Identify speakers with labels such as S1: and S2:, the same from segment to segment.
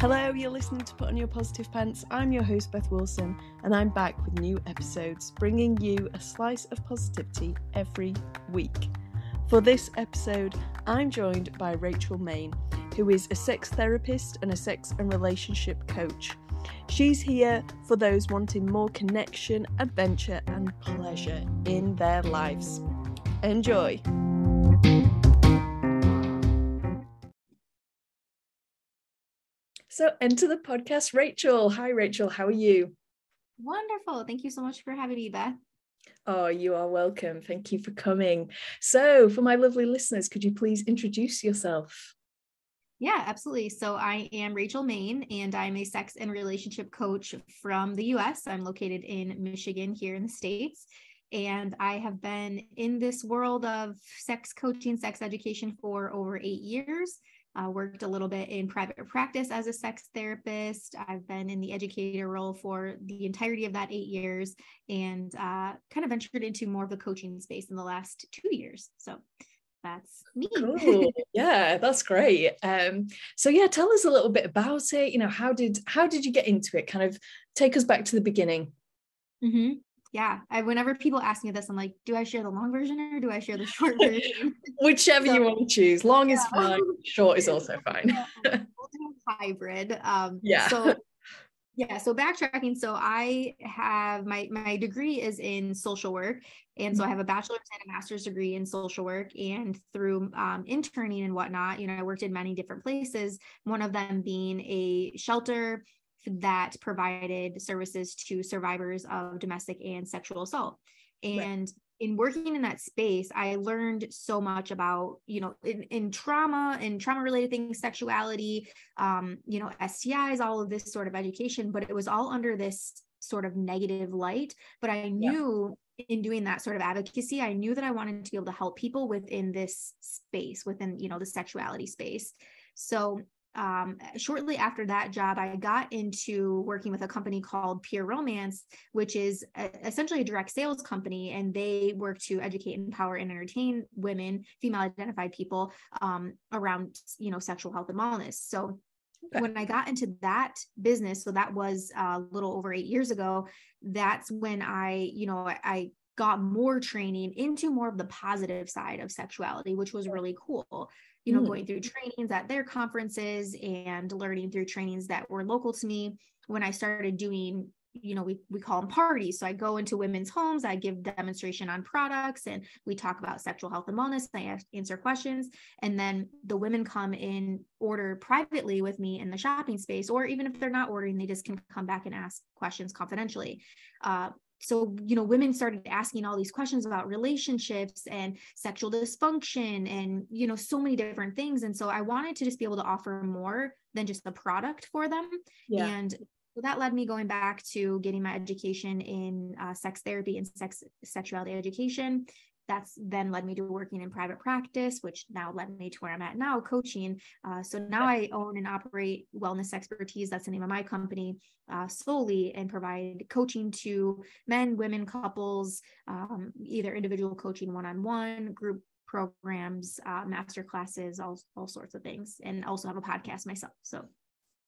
S1: Hello, you're listening to Put On Your Positive Pants. I'm your host, Beth Wilson, and I'm back with new episodes, bringing you a slice of positivity every week. For this episode, I'm joined by Rachel Main, who is a sex therapist and a sex and relationship coach. She's here for those wanting more connection, adventure, and pleasure in their lives. Enjoy! So, enter the podcast, Rachel. Hi, Rachel. How are you?
S2: Wonderful. Thank you so much for having me, Beth.
S1: Oh, you are welcome. Thank you for coming. So, for my lovely listeners, could you please introduce yourself?
S2: Yeah, absolutely. So I am Rachel Main, and I'm a sex and relationship coach from the US. I'm located in Michigan here in the States. And I have been in this world of sex coaching, sex education for over eight years uh, worked a little bit in private practice as a sex therapist. I've been in the educator role for the entirety of that eight years and uh, kind of ventured into more of the coaching space in the last two years. So that's me.
S1: Cool. yeah, that's great. Um, so yeah, tell us a little bit about it. You know, how did how did you get into it? Kind of take us back to the beginning.
S2: Mm-hmm yeah I, whenever people ask me this i'm like do i share the long version or do i share the short version?
S1: Whichever so, you want to choose long yeah. is fine short is also fine.
S2: We'll hybrid um yeah. so yeah so backtracking so i have my my degree is in social work and so i have a bachelor's and a master's degree in social work and through um, interning and whatnot you know i worked in many different places one of them being a shelter that provided services to survivors of domestic and sexual assault. And right. in working in that space, I learned so much about, you know, in, in trauma and trauma related things, sexuality, um, you know, STIs, all of this sort of education, but it was all under this sort of negative light. But I knew yeah. in doing that sort of advocacy, I knew that I wanted to be able to help people within this space, within, you know, the sexuality space. So um, shortly after that job, I got into working with a company called Pure Romance, which is a, essentially a direct sales company, and they work to educate, empower, and entertain women, female identified people um, around, you know, sexual health and wellness. So Okay. when I got into that business, so that was a little over eight years ago, that's when I, you know, I got more training into more of the positive side of sexuality, which was really cool you know, mm. going through trainings at their conferences and learning through trainings that were local to me when I started doing you know we, we call them parties. So i go into women's homes i give demonstration on products and we talk about sexual health and wellness i answer questions. And then the women come in order privately with me in the shopping space or even if they're not ordering they just can come back and ask questions confidentially. Uh, so you know women started asking all these questions about relationships and sexual dysfunction and you know so many different things. And so i wanted to just be able to offer more than just the product for them. Yeah. and so that led me going back to getting my education in uh, sex therapy and sex sexuality education that's then led me to working in private practice, which now led me to where I'm at now, coaching. Uh, so now I own and operate Wellness Expertise. That's the name of my company uh, solely, and provide coaching to men, women, couples, um, either individual coaching one on one, group programs, uh, master classes, all, all sorts of things, and also have a podcast myself. So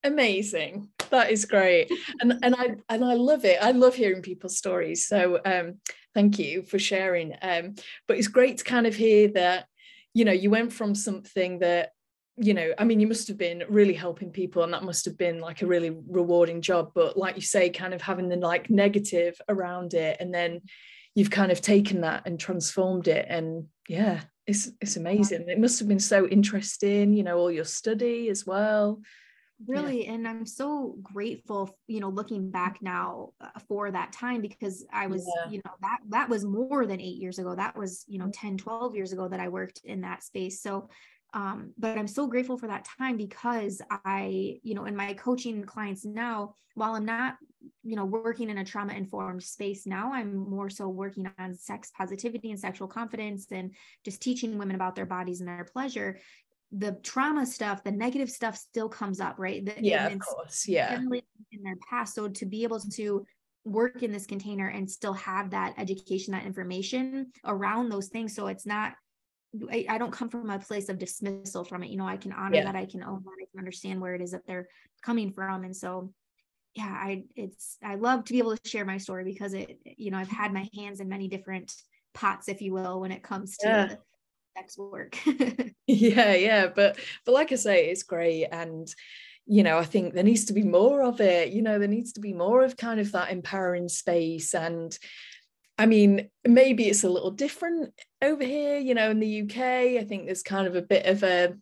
S1: amazing that is great and and i and i love it i love hearing people's stories so um thank you for sharing. Um but it's great to kind of hear that you know you went from something that you know i mean you must have been really helping people and that must have been like a really rewarding job but like you say kind of having the like negative around it and then you've kind of taken that and transformed it and yeah it's it's amazing. It must have been so interesting you know all your study as well
S2: really yeah. and i'm so grateful you know looking back now uh, for that time because i was yeah. you know that that was more than 8 years ago that was you know mm. 10 12 years ago that i worked in that space so um, but i'm so grateful for that time because i you know in my coaching clients now while i'm not you know working in a trauma informed space now i'm more so working on sex positivity and sexual confidence and just teaching women about their bodies and their pleasure the trauma stuff, the negative stuff still comes up, right? The,
S1: yeah, of course. Yeah.
S2: In their past. So to be able to work in this container and still have that education, that information around those things. So it's not I, I, don't come from a place of dismissal from it. You know, I can honor yeah. that, I can own that, I can understand where it is that they're coming from. And so yeah, I it's I love to be able to share my story because it, you know, I've had my hands in many different pots, if you will, when it comes to yeah. Sex work.
S1: yeah, yeah. But but like I say, it's great. And you know, I think there needs to be more of it. You know, there needs to be more of kind of that empowering space and I mean, maybe it's a little different over here, you know, in the UK. I think there's kind of a bit of a,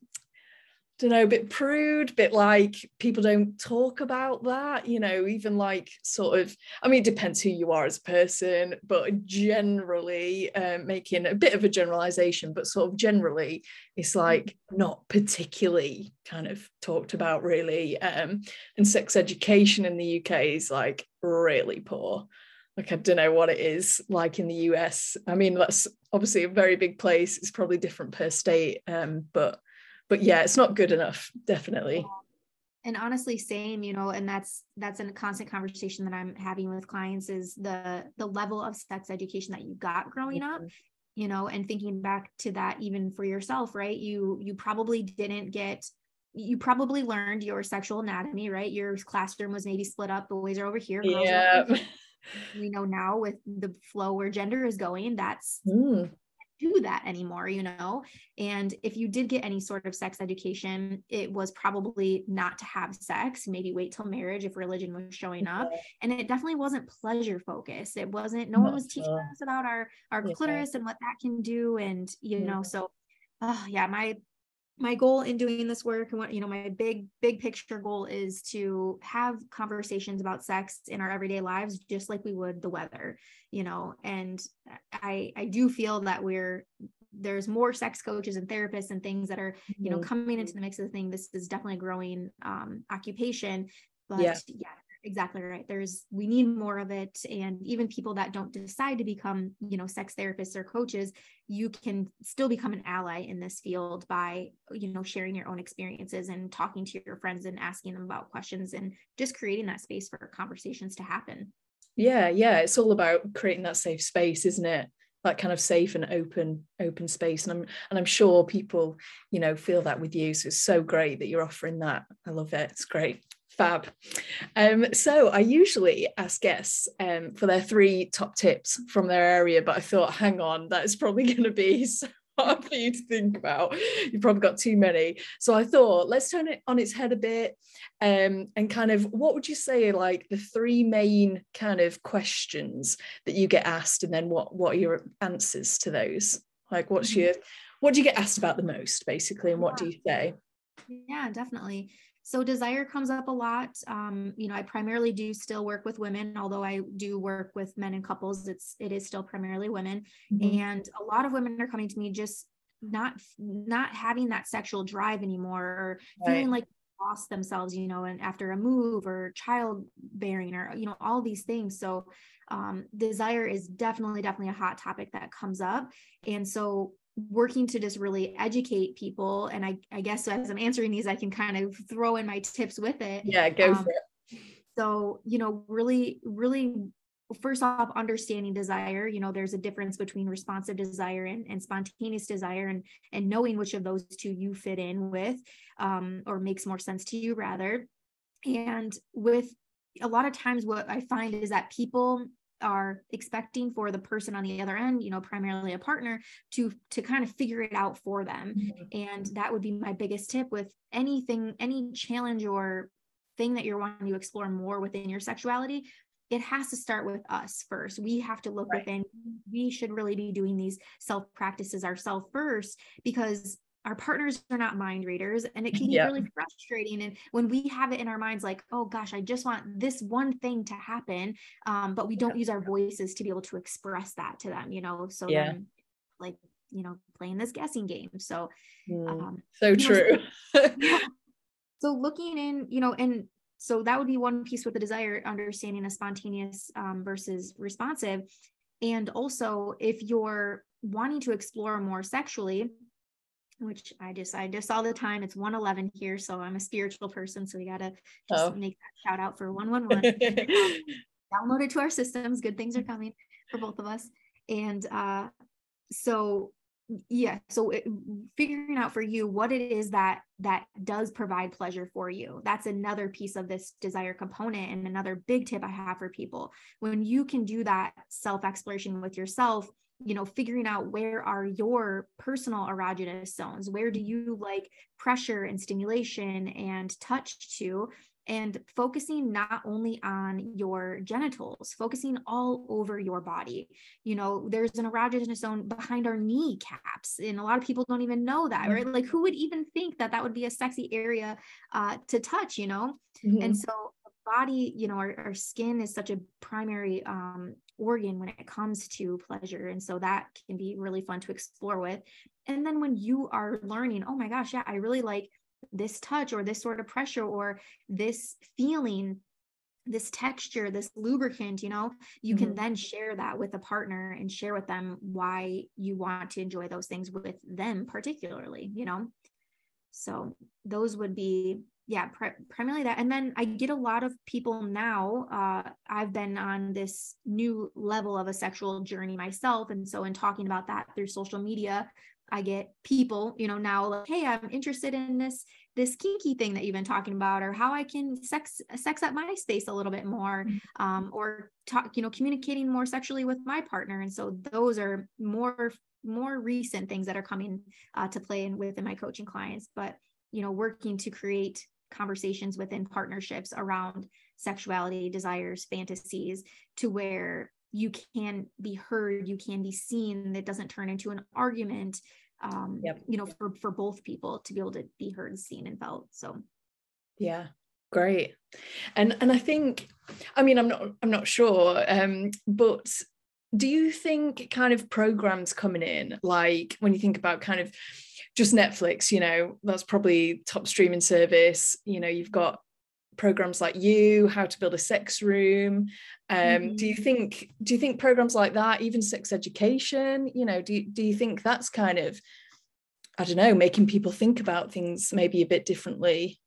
S1: don't know, a bit prude, bit like people don't talk about that, you know, even like sort of, I mean, it depends who you are as a person, but generally, uh, making a bit of a generalization, but sort of generally, it's like not particularly kind of talked about really. Um, and sex education in the UK is like really poor like I don't know what it is like in the US. I mean, that's obviously a very big place. It's probably different per state, um, but but yeah, it's not good enough, definitely.
S2: And honestly, same, you know, and that's that's a constant conversation that I'm having with clients is the the level of sex education that you got growing mm-hmm. up you know and thinking back to that even for yourself right you you probably didn't get you probably learned your sexual anatomy right your classroom was maybe split up boys are over here girls
S1: yeah
S2: we know now with the flow where gender is going that's mm. Do that anymore you know? And if you did get any sort of sex education it was probably not to have sex maybe wait till marriage if religion was showing up. And it definitely wasn't pleasure focused. It wasn't no one was teaching us about our our clitoris and what that can do and you know so oh yeah my my goal in doing this work and what you know my big big picture goal is to have conversations about sex in our everyday lives just like we would the weather you know and i i do feel that we're there's more sex coaches and therapists and things that are you know mm-hmm. coming into the mix of the thing this is definitely a growing um, occupation but yeah. yeah exactly right. There's we need more of it. And even people that don't decide to become you know sex therapists or coaches you can still become an ally in this field by you know sharing your own experiences and talking to your friends and asking them about questions and just creating that space for conversations to happen.
S1: Yeah yeah. It's all about creating that safe space isn't it? That kind of safe and open open space. And i'm and i'm sure people you know feel that with you. So it's so great that you're offering that. I love it. It's great Fab. Um, so I usually ask guests um, for their three top tips from their area, but I thought, hang on, that is probably going to be so hard for you to think about. You've probably got too many. So I thought, let's turn it on its head a bit um, and kind of what would you say like the three main kind of questions that you get asked, and then what what are your answers to those? Like, what's mm-hmm. your what do you get asked about the most, basically, and what do you say?
S2: Yeah, definitely. So desire comes up a lot. Um, you know, I primarily do still work with women, although I do work with men and couples. It's it is still primarily women, mm-hmm. and a lot of women are coming to me just not not having that sexual drive anymore, or right. feeling like lost themselves, you know, and after a move or childbearing or you know all these things. So um, desire is definitely definitely a hot topic that comes up, and so working to just really educate people and I, I guess as i'm answering these i can kind of throw in my tips with it.
S1: Yeah go um, for it.
S2: so you know really really first off understanding desire you know there's a difference between responsive desire and, and spontaneous desire and and knowing which of those two you fit in with um, or makes more sense to you rather. And with a lot of times what i find is that people are expecting for the person on the other end you know primarily a partner to to kind of figure it out for them mm-hmm. and that would be my biggest tip with anything any challenge or thing that you're wanting to explore more within your sexuality it has to start with us first. We have to look right. within. We should really be doing these self practices ourselves first because our partners are not mind readers and it can be really frustrating and when we have it in our minds like oh gosh i just want this one thing to happen um, but we don't use our voices to be able to express that to them you know so yeah. then like you know playing this guessing game so
S1: mm, um, so true
S2: know, so, so looking in you know and so that would be one piece with the desire understanding a spontaneous um, versus responsive and also if you're wanting to explore more sexually which I just I just all the time. It's 111 here, so I'm a spiritual person, so we gotta just oh. make that shout out for 111. download it to our systems. Good things are coming for both of us. And uh, so yeah so it, figuring out for you what it is that that does provide pleasure for you that's another piece of this desire component and another big tip i have for people when you can do that self exploration with yourself you know figuring out where are your personal erogenous zones where do you like pressure and stimulation and touch to and focusing not only on your genitals, focusing all over your body. You know, there's an erogenous zone behind our kneecaps, and a lot of people don't even know that, right? Like, who would even think that that would be a sexy area uh, to touch, you know? Mm-hmm. And so, body, you know, our, our skin is such a primary um, organ when it comes to pleasure. And so that can be really fun to explore with. And then when you are learning, oh my gosh, yeah, I really like this touch or this sort of pressure or this feeling this texture this lubricant you know you mm-hmm. can then share that with a partner and share with them why you want to enjoy those things with them particularly you know so those would be yeah pri- primarily that and then i get a lot of people now uh, i've been on this new level of a sexual journey myself and so in talking about that through social media I get people, you know, now like, hey, I'm interested in this this kinky thing that you've been talking about, or how I can sex sex up my space a little bit more, mm-hmm. um, or talk, you know, communicating more sexually with my partner. And so those are more more recent things that are coming uh, to play in within my coaching clients. But you know, working to create conversations within partnerships around sexuality, desires, fantasies, to where you can be heard you can be seen that doesn't turn into an argument um yep. you know for for both people to be able to be heard seen and felt. So.
S1: Yeah great. And and i think i mean i'm not i'm not sure um but do you think kind of programs coming in like when you think about kind of just netflix you know that's probably top streaming service. You know you've got programs like you how to build a sex room. Um, mm-hmm. do you think do you think programs like that even sex education you know do you, do you think that's kind of i don't know making people think about things maybe a bit differently?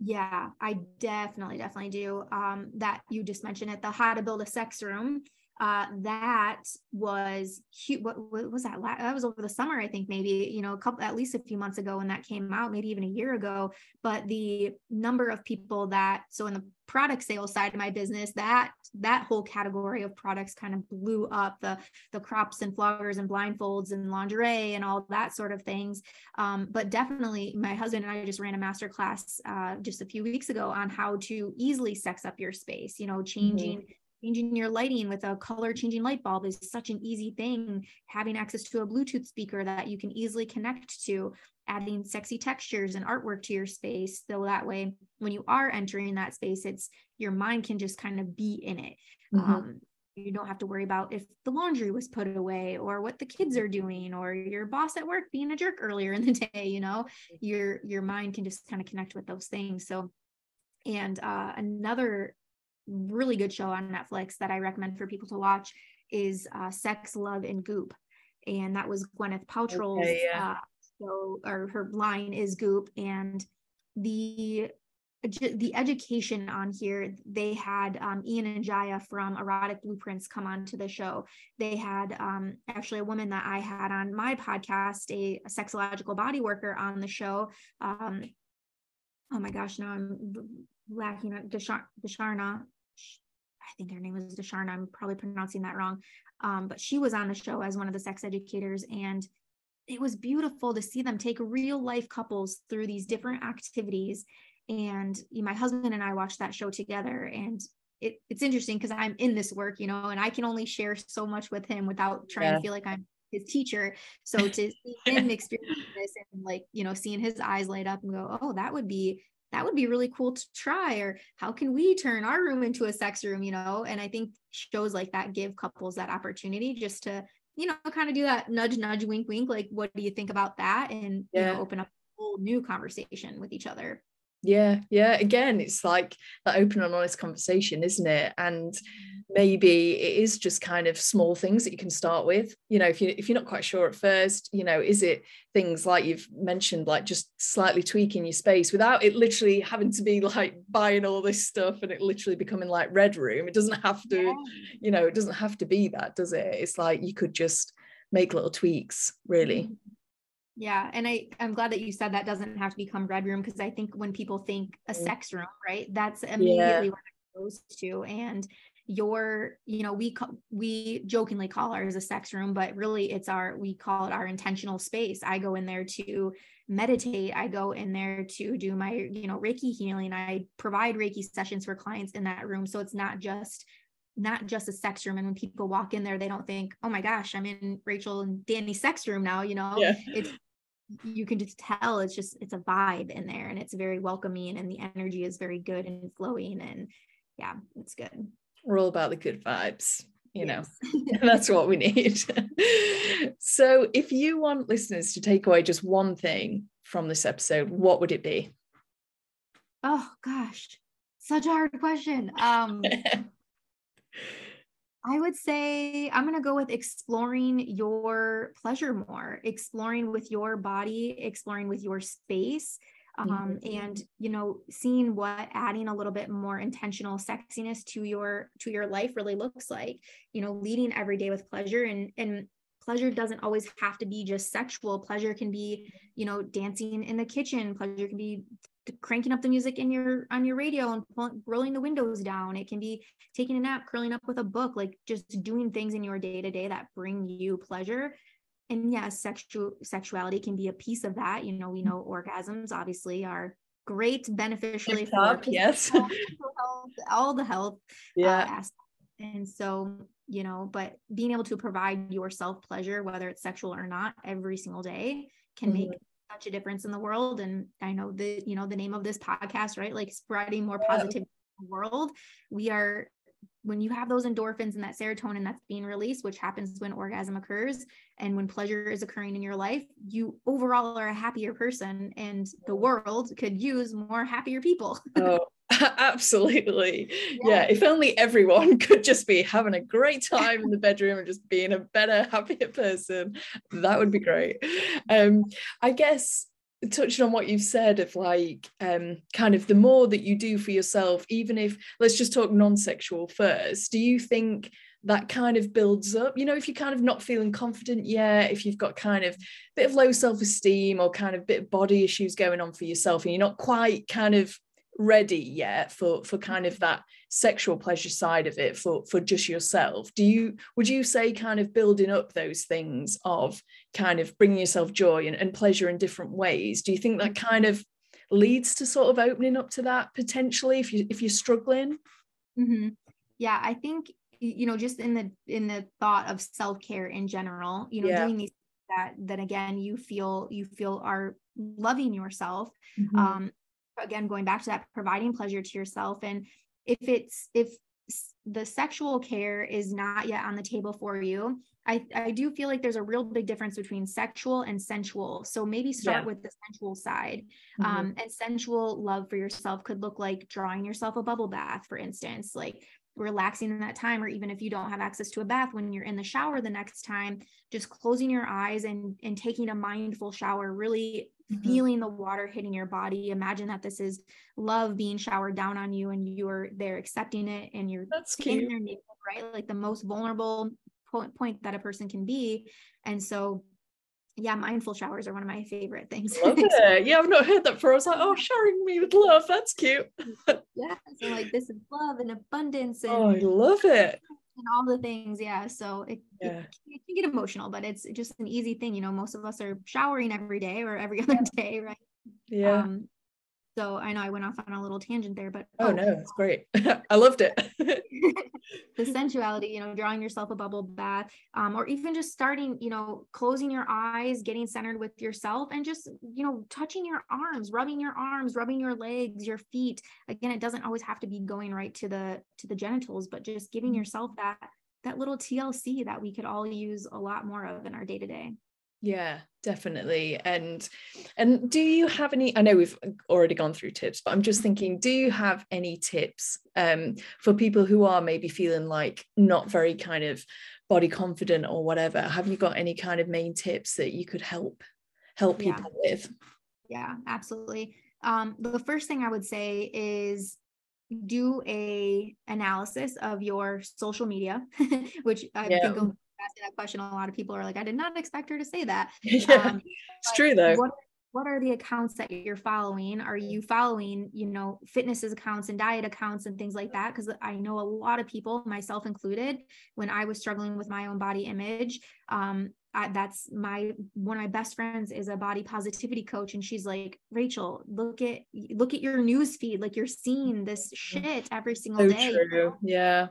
S2: Yeah i definitely definitely do. Um, that you just mentioned it the how to build a sex room uh, that was huge. What, what, was that? That was over the summer, I think, maybe, you know, a couple, at least a few months ago when that came out, maybe even a year ago. But the number of people that, so in the product sales side of my business, that, that whole category of products kind of blew up the, the crops and floggers and blindfolds and lingerie and all that sort of things. Um, but definitely my husband and I just ran a master class uh, just a few weeks ago on how to easily sex up your space, you know, changing mm-hmm changing your lighting with a color changing light bulb is such an easy thing. Having access to a Bluetooth speaker that you can easily connect to, adding sexy textures and artwork to your space. So that way, when you are entering that space, it's your mind can just kind of be in it. Mm-hmm. Um, you don't have to worry about if the laundry was put away or what the kids are doing or your boss at work being a jerk earlier in the day you know your your mind can just kind of connect with those things so and uh, another really good show on Netflix that I recommend for people to watch is uh, Sex, Love, and Goop. And that was Gwyneth Paltrow's okay, yeah. uh, show, or her line is Goop. And the the education on here, they had um, Ian and Jaiya from Erotic Blueprints come on to the show. They had um, actually a woman that I had on my podcast, a, a sexological body worker on the show. Um, oh my gosh, now I'm lacking Desharna. I think her name was Desharna. I'm probably pronouncing that wrong. Um, but she was on the show as one of the sex educators. And it was beautiful to see them take real life couples through these different activities. And my husband and I watched that show together. And it, it's interesting because I'm in this work, you know, and I can only share so much with him without trying yeah. to feel like I'm his teacher. So to see him experience this and like, you know, seeing his eyes light up and go, oh, that would be that would be really cool to try or how can we turn our room into a sex room you know? And i think shows like that give couples that opportunity just to you know kind of do that nudge nudge wink wink like what do you think about that? And yeah. you know open up a whole new conversation with each other
S1: yeah yeah again it's like that open and honest conversation isn't it? And maybe it is just kind of small things that you can start with. You know if you if you're not quite sure at first you know is it things like you've mentioned like just slightly tweaking your space without it literally having to be like buying all this stuff and it literally becoming like red room? It doesn't have to yeah. you know it doesn't have to be that does it? It's like you could just make little tweaks really. Mm-hmm.
S2: Yeah and i i'm glad that you said that doesn't have to become red room because i think when people think a mm. sex room right that's immediately yeah. what it goes to and your you know we we jokingly call ours a sex room but really it's our we call it our intentional space i go in there to meditate i go in there to do my you know reiki healing i provide reiki sessions for clients in that room so it's not just not just a sex room and when people walk in there they don't think oh my gosh i'm in rachel and danny's sex room now you know yeah. it's you can just tell it's just it's a vibe in there and it's very welcoming and the energy is very good and flowing and yeah it's good.
S1: We're all about the good vibes you know that's what we need. So if you want listeners to take away just one thing from this episode what would it be?
S2: Oh gosh. Such a hard question. Um I would say I'm going to go with exploring your pleasure more, exploring with your body, exploring with your space, um, mm-hmm. and you know seeing what adding a little bit more intentional sexiness to your to your life really looks like you know leading every day with pleasure and and pleasure doesn't always have to be just sexual pleasure can be you know dancing in the kitchen pleasure can be cranking up the music in your on your radio and rolling the windows down. It can be taking a nap curling up with a book like just doing things in your day to day that bring you pleasure. And yes sexual sexuality can be a piece of that. You know we know orgasms obviously are great beneficially for
S1: yes.
S2: health, all the health uh,
S1: yeah.
S2: uh, and so you know but being able to provide yourself pleasure whether it's sexual or not every single day can mm-hmm. make such a difference in the world. And i know the you know the name of this podcast right? Like spreading more positivity in the world. We are when you have those endorphins and that serotonin that's being released, which happens when orgasm occurs and when pleasure is occurring in your life, you overall are a happier person and the world could use more happier people.
S1: oh, absolutely. Yeah. yeah. If only everyone could just be having a great time in the bedroom and just being a better, happier person, that would be great. Um, I guess touching on what you've said of like um kind of the more that you do for yourself even if let's just talk non-sexual first do you think that kind of builds up you know if you're kind of not feeling confident yet if you've got kind of a bit of low self-esteem or kind of bit of body issues going on for yourself and you're not quite kind of ready yet for for kind of that sexual pleasure side of it for for just yourself do you would you say kind of building up those things of kind of bringing yourself joy and, and pleasure in different ways do you think that kind of leads to sort of opening up to that potentially if you if you're struggling
S2: mm-hmm. yeah i think you know just in the in the thought of self-care in general you know yeah. doing these that then again you feel you feel are loving yourself mm-hmm. um again going back to that providing pleasure to yourself and if it's if the sexual care is not yet on the table for you I, I do feel like there's a real big difference between sexual and sensual. So maybe start yeah. with the sensual side. Mm-hmm. Um, and sensual love for yourself could look like drawing yourself a bubble bath, for instance, like relaxing in that time, or even if you don't have access to a bath when you're in the shower the next time, just closing your eyes and, and taking a mindful shower, really mm-hmm. feeling the water hitting your body. Imagine that this is love being showered down on you and you're there accepting it and you're
S1: That's cute.
S2: naked, right? Like the most vulnerable point, point that a person can be. And so yeah, mindful showers are one of my favorite things.
S1: Love it. Yeah, I've not heard that before. I was like, oh, showering me with love. That's cute.
S2: yeah. So like this is love and abundance and
S1: oh, I love it.
S2: And all the things. Yeah. So it, yeah. it, it, can get emotional, but it's just an easy thing. You know, most of us are showering every day or every other day, right?
S1: Yeah. Um,
S2: so I know I went off on a little tangent there, but
S1: oh, oh no, it's great. I loved it.
S2: the sensuality, you know, drawing yourself a bubble bath, um, or even just starting, you know, closing your eyes, getting centered with yourself, and just, you know, touching your arms, rubbing your arms, rubbing your legs, your feet. Again, it doesn't always have to be going right to the to the genitals, but just giving mm-hmm. yourself that that little TLC that we could all use a lot more of in our day to day
S1: yeah definitely and and do you have any i know we've already gone through tips but i'm just thinking do you have any tips um for people who are maybe feeling like not very kind of body confident or whatever? Have you got any kind of main tips that you could help help people with?
S2: Yeah absolutely. Um the first thing i would say is do a analysis of your social media which i yeah. think asking that question, a lot of people are like, I did not expect her to say that.
S1: Yeah, um, it's true though.
S2: What, what are the accounts that you're following? Are you following, you know, fitness accounts and diet accounts and things like that? Because I know a lot of people, myself included, when I was struggling with my own body image, um, I, that's my one of my best friends is a body positivity coach and she's like rachel look at look at your news feed like you're seeing this mm-hmm. shit every single so day
S1: true. yeah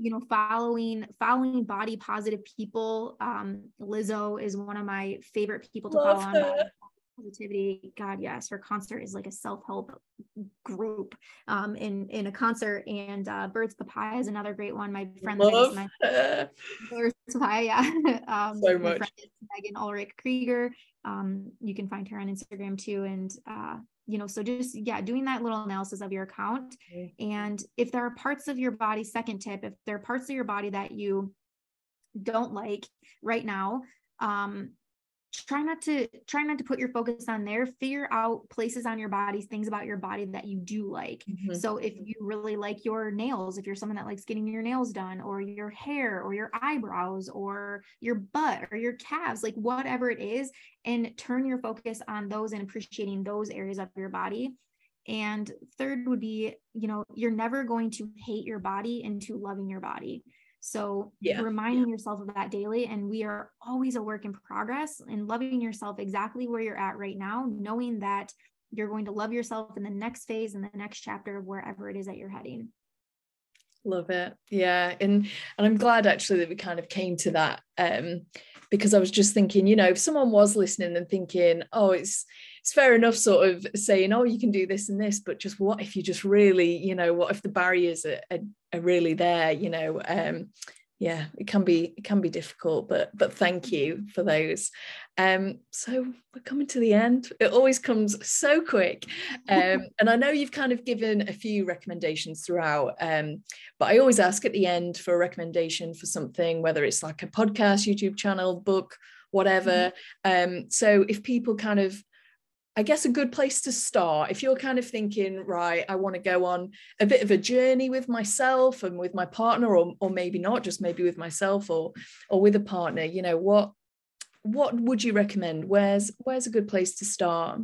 S2: you know following following body positive people um lizzo is one of my favorite people to Love follow on positivity. God yes her concert is like a self-help group um in in a concert and uh birds papaya is another great one. My friend Love. My, birds papaya yeah. Um so much. megan ulrich krieger. Um you can find her on instagram too and uh you know so just yeah doing that little analysis of your account mm-hmm. and if there are parts of your body second tip if there are parts of your body that you don't like right now um try not to try not to put your focus on there. Figure out places on your body things about your body that you do like. Mm-hmm. so if you really like your nails if you're someone that likes getting your nails done or your hair or your eyebrows or your butt or your calves like whatever it is and turn your focus on those and appreciating those areas of your body. And third would be you know you're never going to hate your body into loving your body so yeah. reminding yourself of that daily. And we are always a work in progress and loving yourself exactly where you're at right now, knowing that you're going to love yourself in the next phase and the next chapter of wherever it is that you're heading.
S1: Love it. Yeah. And and I'm glad actually that we kind of came to that. Um, because I was just thinking, you know, if someone was listening and thinking, oh, it's it's fair enough sort of saying, oh, you can do this and this, but just what if you just really, you know, what if the barriers are, are, are really there, you know? Um, yeah, it can be it can be difficult, but but thank you for those. Um, so we're coming to the end. It always comes so quick, um, and I know you've kind of given a few recommendations throughout, um, but I always ask at the end for a recommendation for something, whether it's like a podcast, YouTube channel, book, whatever. Mm-hmm. Um, so if people kind of I guess a good place to start if you're kind of thinking, right, I want to go on a bit of a journey with myself and with my partner, or, or maybe not, just maybe with myself or or with a partner, you know, what what would you recommend? Where's where's a good place to start?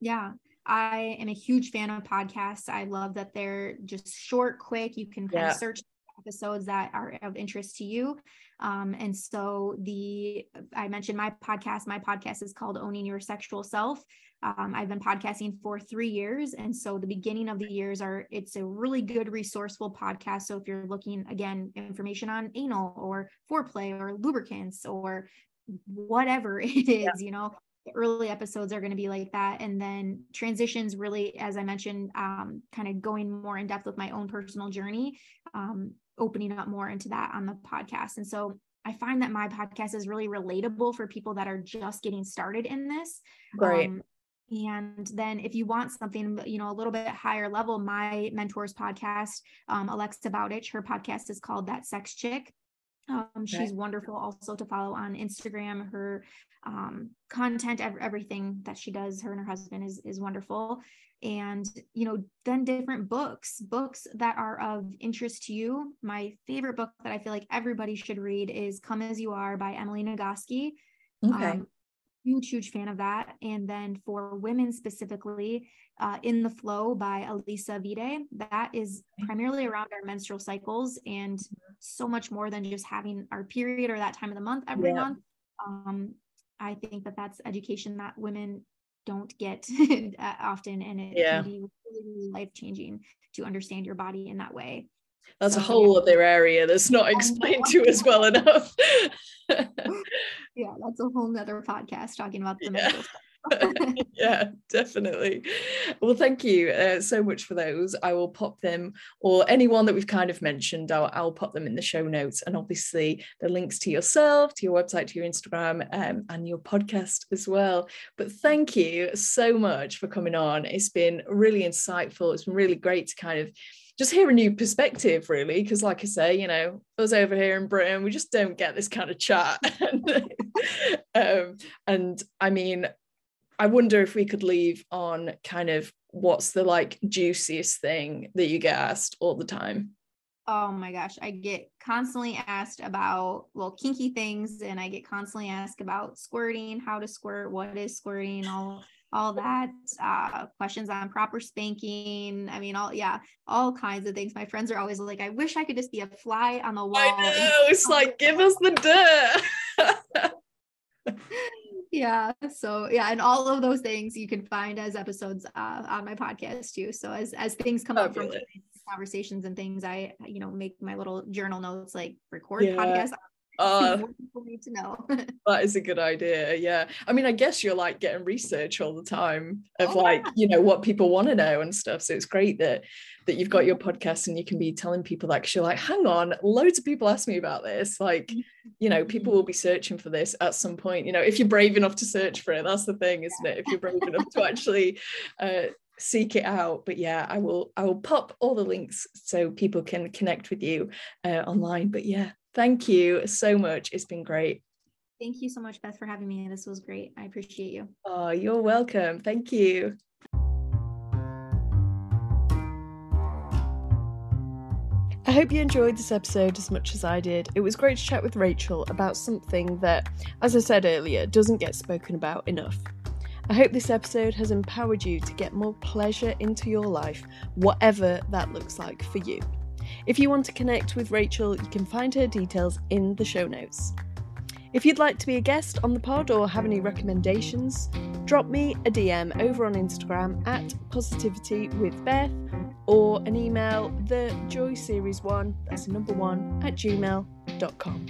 S2: Yeah. I am a huge fan of podcasts. I love that they're just short, quick. You can kind yeah. of search episodes that are of interest to you. Um, and so the I mentioned my podcast. My podcast is called Owning Your Sexual Self. Um, I've been podcasting for three years, and so the beginning of the years are it's a really good resourceful podcast. So if you're looking again information on anal or foreplay or lubricants or whatever it is, yeah. you know, the early episodes are going to be like that and then transitions really as i mentioned um, kind of going more in depth with my own personal journey um, opening up more into that on the podcast. And so I find that my podcast is really relatable for people that are just getting started in this.
S1: Right. Um,
S2: and then if you want something, you know, a little bit higher level, my mentors podcast, um, Alexa Bowditch, her podcast is called That Sex Chick. Um, she's wonderful also to follow on Instagram. Her um, content, everything that she does, her and her husband is is wonderful. And you know then different books books that are of interest to you. My favorite book that i feel like everybody should read is come as you are by emily nagoski.
S1: Okay. Um,
S2: huge huge fan of that and then for women specifically uh, in the flow by Alisa Vitti that is primarily around our menstrual cycles and so much more than just having our period or that time of the month every yeah. month um, i think that that's education that women don't get often and it yeah. can be really life changing to understand your body in that way
S1: that's a whole other area that's not explained to us well enough
S2: yeah that's a whole nother podcast talking about the yeah.
S1: yeah, definitely. Well, thank you uh, so much for those. I will pop them, or anyone that we've kind of mentioned, I'll, I'll pop them in the show notes. And obviously, the links to yourself, to your website, to your Instagram, um, and your podcast as well. But thank you so much for coming on. It's been really insightful. It's been really great to kind of just hear a new perspective really because like i say you know us over here in britain we just don't get this kind of chat um, and i mean I wonder if we could leave on kind of what's the like juiciest thing that you get asked all the time.
S2: oh my gosh, I get constantly asked about well kinky things, and I get constantly asked about squirting, how to squirt, what is squirting, all all that uh, questions on proper spanking. I mean, all yeah, all kinds of things. My friends are always like, I wish I could just be a fly on the wall. I
S1: know. It's like, give us the dirt.
S2: yeah so yeah and all of those things you can find as episodes uh, on my podcast too so as as things come up from conversations and things i you know make my little journal notes like record yeah. podcast uh, people need to know.
S1: that is a good idea. Yeah. I mean, I guess you're like getting research all the time of oh, like, yeah. you know, what people want to know and stuff. So it's great that that you've got your podcast and you can be telling people like you're like, hang on, loads of people ask me about this. Like, you know, people will be searching for this at some point. You know, if you're brave enough to search for it, that's the thing, isn't it? If you're brave enough to actually uh seek it out but yeah i will i will pop all the links so people can connect with you uh, online but yeah Thank you so much. It's been great.
S2: Thank you so much, Beth, for having me. This was great. I appreciate you.
S1: Oh, you're welcome. Thank you. I hope you enjoyed this episode as much as I did. It was great to chat with Rachel about something that, as I said earlier, doesn't get spoken about enough. I hope this episode has empowered you to get more pleasure into your life, whatever that looks like for you. If you want to connect with Rachel, you can find her details in the show notes. If you'd like to be a guest on the pod or have any recommendations, drop me a DM over on Instagram at Positivity with Beth or an email the joy series one, that's number one, at gmail.com.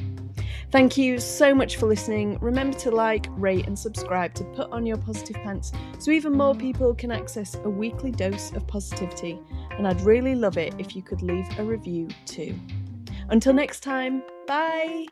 S1: Thank you so much for listening. Remember to like, rate, and subscribe to put on your positive pants so even more people can access a weekly dose of positivity. And I'd really love it if you could leave a review too. Until next time, bye!